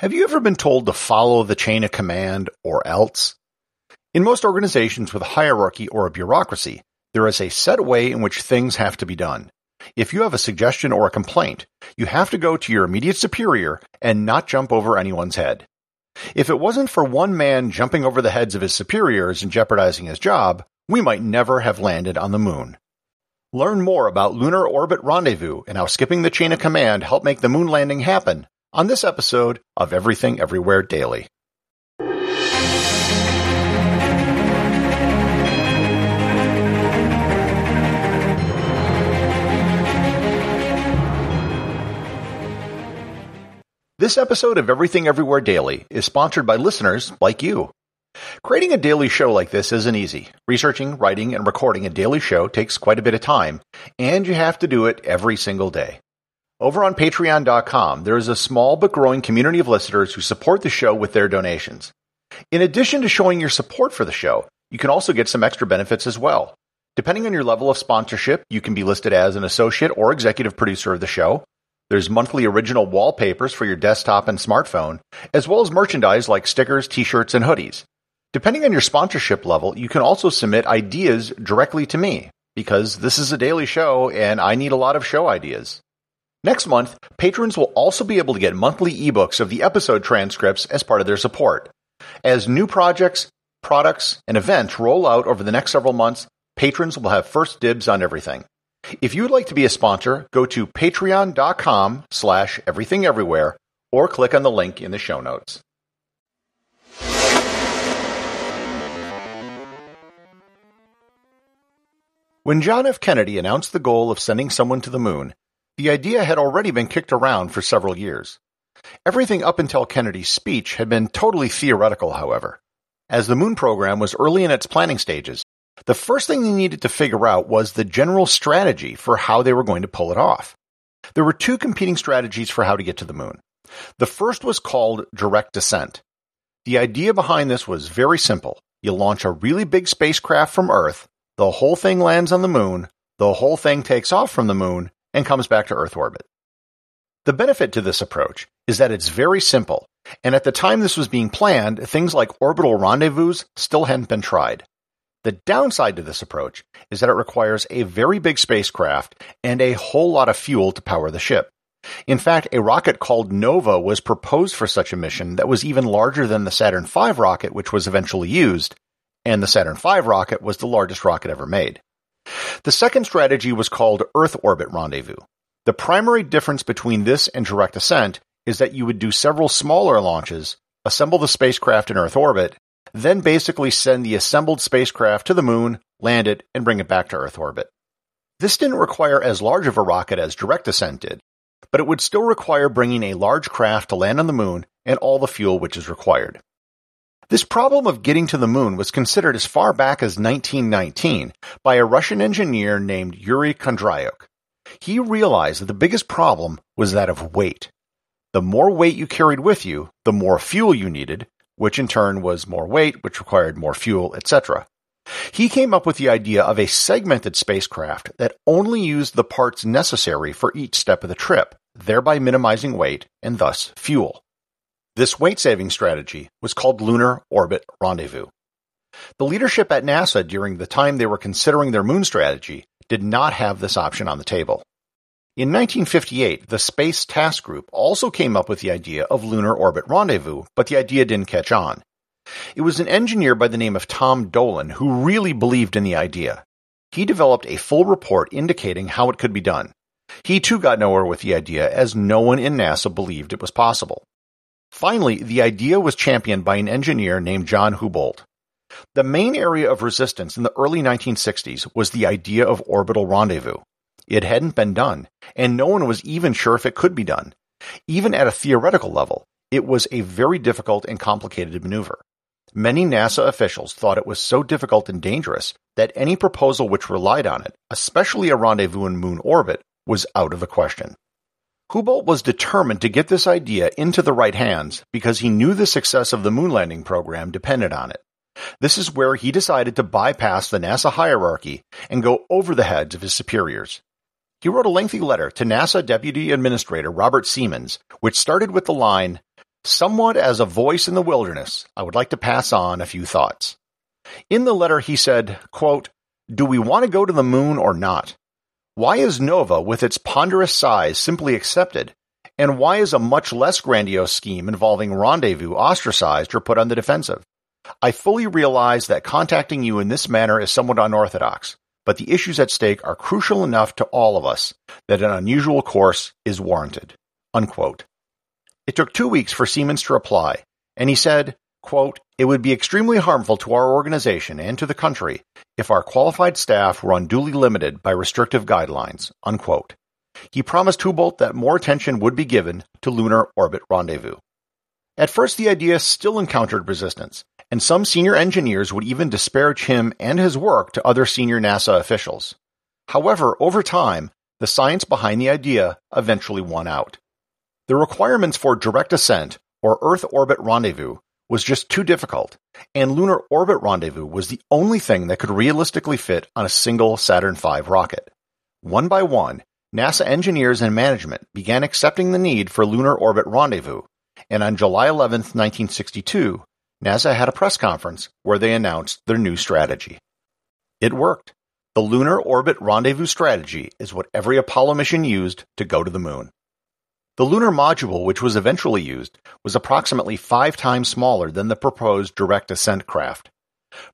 Have you ever been told to follow the chain of command or else? In most organizations with a hierarchy or a bureaucracy, there is a set way in which things have to be done. If you have a suggestion or a complaint, you have to go to your immediate superior and not jump over anyone's head. If it wasn't for one man jumping over the heads of his superiors and jeopardizing his job, we might never have landed on the moon. Learn more about Lunar Orbit Rendezvous and how skipping the chain of command helped make the moon landing happen on this episode of Everything Everywhere Daily. This episode of Everything Everywhere Daily is sponsored by listeners like you. Creating a daily show like this isn't easy. Researching, writing, and recording a daily show takes quite a bit of time, and you have to do it every single day. Over on patreon.com, there is a small but growing community of listeners who support the show with their donations. In addition to showing your support for the show, you can also get some extra benefits as well. Depending on your level of sponsorship, you can be listed as an associate or executive producer of the show. There's monthly original wallpapers for your desktop and smartphone, as well as merchandise like stickers, t-shirts, and hoodies. Depending on your sponsorship level, you can also submit ideas directly to me, because this is a daily show and I need a lot of show ideas. Next month, patrons will also be able to get monthly ebooks of the episode transcripts as part of their support. As new projects, products, and events roll out over the next several months, patrons will have first dibs on everything. If you would like to be a sponsor, go to patreon.com slash everythingeverywhere or click on the link in the show notes. When John F. Kennedy announced the goal of sending someone to the moon, the idea had already been kicked around for several years. Everything up until Kennedy's speech had been totally theoretical, however. As the moon program was early in its planning stages, the first thing they needed to figure out was the general strategy for how they were going to pull it off. There were two competing strategies for how to get to the moon. The first was called direct ascent. The idea behind this was very simple. You launch a really big spacecraft from Earth, the whole thing lands on the moon, the whole thing takes off from the moon, and comes back to Earth orbit. The benefit to this approach is that it's very simple, and at the time this was being planned, things like orbital rendezvous still hadn't been tried. The downside to this approach is that it requires a very big spacecraft and a whole lot of fuel to power the ship. In fact, a rocket called Nova was proposed for such a mission that was even larger than the Saturn V rocket which was eventually used, and the Saturn V rocket was the largest rocket ever made. The second strategy was called Earth Orbit Rendezvous. The primary difference between this and direct ascent is that you would do several smaller launches, assemble the spacecraft in Earth orbit, then basically send the assembled spacecraft to the moon, land it, and bring it back to Earth orbit. This didn't require as large of a rocket as direct ascent did, but it would still require bringing a large craft to land on the moon and all the fuel which is required. This problem of getting to the moon was considered as far back as 1919 by a Russian engineer named Yuri Kondratyuk. He realized that the biggest problem was that of weight. The more weight you carried with you, the more fuel you needed, which in turn was more weight, which required more fuel, etc. He came up with the idea of a segmented spacecraft that only used the parts necessary for each step of the trip, thereby minimizing weight and thus fuel. This weight-saving strategy was called Lunar Orbit Rendezvous. The leadership at NASA during the time they were considering their moon strategy did not have this option on the table. In 1958, the Space Task Group also came up with the idea of Lunar Orbit Rendezvous, but the idea didn't catch on. It was an engineer by the name of Tom Dolan who really believed in the idea. He developed a full report indicating how it could be done. He too got nowhere with the idea as no one in NASA believed it was possible. Finally, the idea was championed by an engineer named John Houbolt. The main area of resistance in the early 1960s was the idea of orbital rendezvous. It hadn't been done, and no one was even sure if it could be done. Even at a theoretical level, it was a very difficult and complicated maneuver. Many NASA officials thought it was so difficult and dangerous that any proposal which relied on it, especially a rendezvous in moon orbit, was out of the question. Houbolt was determined to get this idea into the right hands because he knew the success of the moon landing program depended on it. This is where he decided to bypass the NASA hierarchy and go over the heads of his superiors. He wrote a lengthy letter to NASA Deputy Administrator Robert Seamans, which started with the line, Somewhat as a voice in the wilderness, I would like to pass on a few thoughts. In the letter, he said, quote, Do we want to go to the moon or not? Why is Nova, with its ponderous size, simply accepted? And why is a much less grandiose scheme involving rendezvous ostracized or put on the defensive? I fully realize that contacting you in this manner is somewhat unorthodox, but the issues at stake are crucial enough to all of us that an unusual course is warranted. Unquote. It took two weeks for Seamans to reply, and he said, quote, It would be extremely harmful to our organization and to the country if our qualified staff were unduly limited by restrictive guidelines. Unquote. He promised Houbolt that more attention would be given to lunar orbit rendezvous. At first, the idea still encountered resistance, and some senior engineers would even disparage him and his work to other senior NASA officials. However, over time, the science behind the idea eventually won out. The requirements for direct ascent, or Earth orbit rendezvous, was just too difficult, and lunar orbit rendezvous was the only thing that could realistically fit on a single Saturn V rocket. One by one, NASA engineers and management began accepting the need for lunar orbit rendezvous, and on July 11, 1962, NASA had a press conference where they announced their new strategy. It worked. The lunar orbit rendezvous strategy is what every Apollo mission used to go to the moon. The lunar module which was eventually used was approximately five times smaller than the proposed direct ascent craft.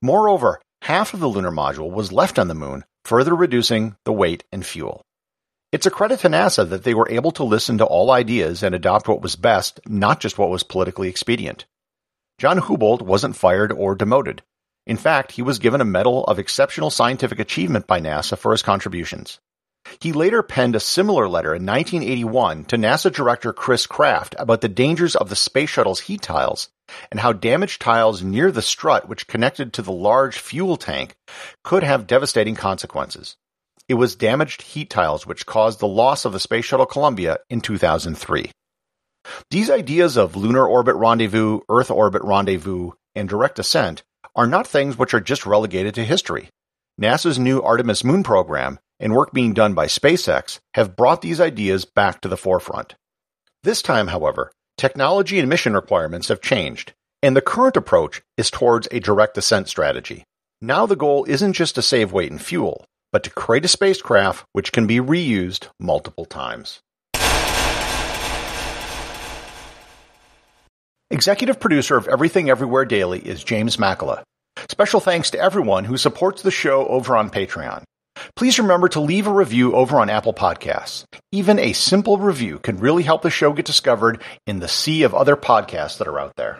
Moreover, half of the lunar module was left on the moon, further reducing the weight and fuel. It's a credit to NASA that they were able to listen to all ideas and adopt what was best, not just what was politically expedient. John Houbolt wasn't fired or demoted. In fact, he was given a Medal of Exceptional Scientific Achievement by NASA for his contributions. He later penned a similar letter in 1981 to NASA Director Chris Kraft about the dangers of the space shuttle's heat tiles and how damaged tiles near the strut which connected to the large fuel tank could have devastating consequences. It was damaged heat tiles which caused the loss of the Space Shuttle Columbia in 2003. These ideas of lunar orbit rendezvous, Earth orbit rendezvous, and direct ascent are not things which are just relegated to history. NASA's new Artemis moon program and work being done by SpaceX have brought these ideas back to the forefront. This time, however, technology and mission requirements have changed, and the current approach is towards a direct ascent strategy. Now the goal isn't just to save weight and fuel, but to create a spacecraft which can be reused multiple times. Executive producer of Everything Everywhere Daily is James Makkyla. Special thanks to everyone who supports the show over on Patreon. Please remember to leave a review over on Apple Podcasts. Even a simple review can really help the show get discovered in the sea of other podcasts that are out there.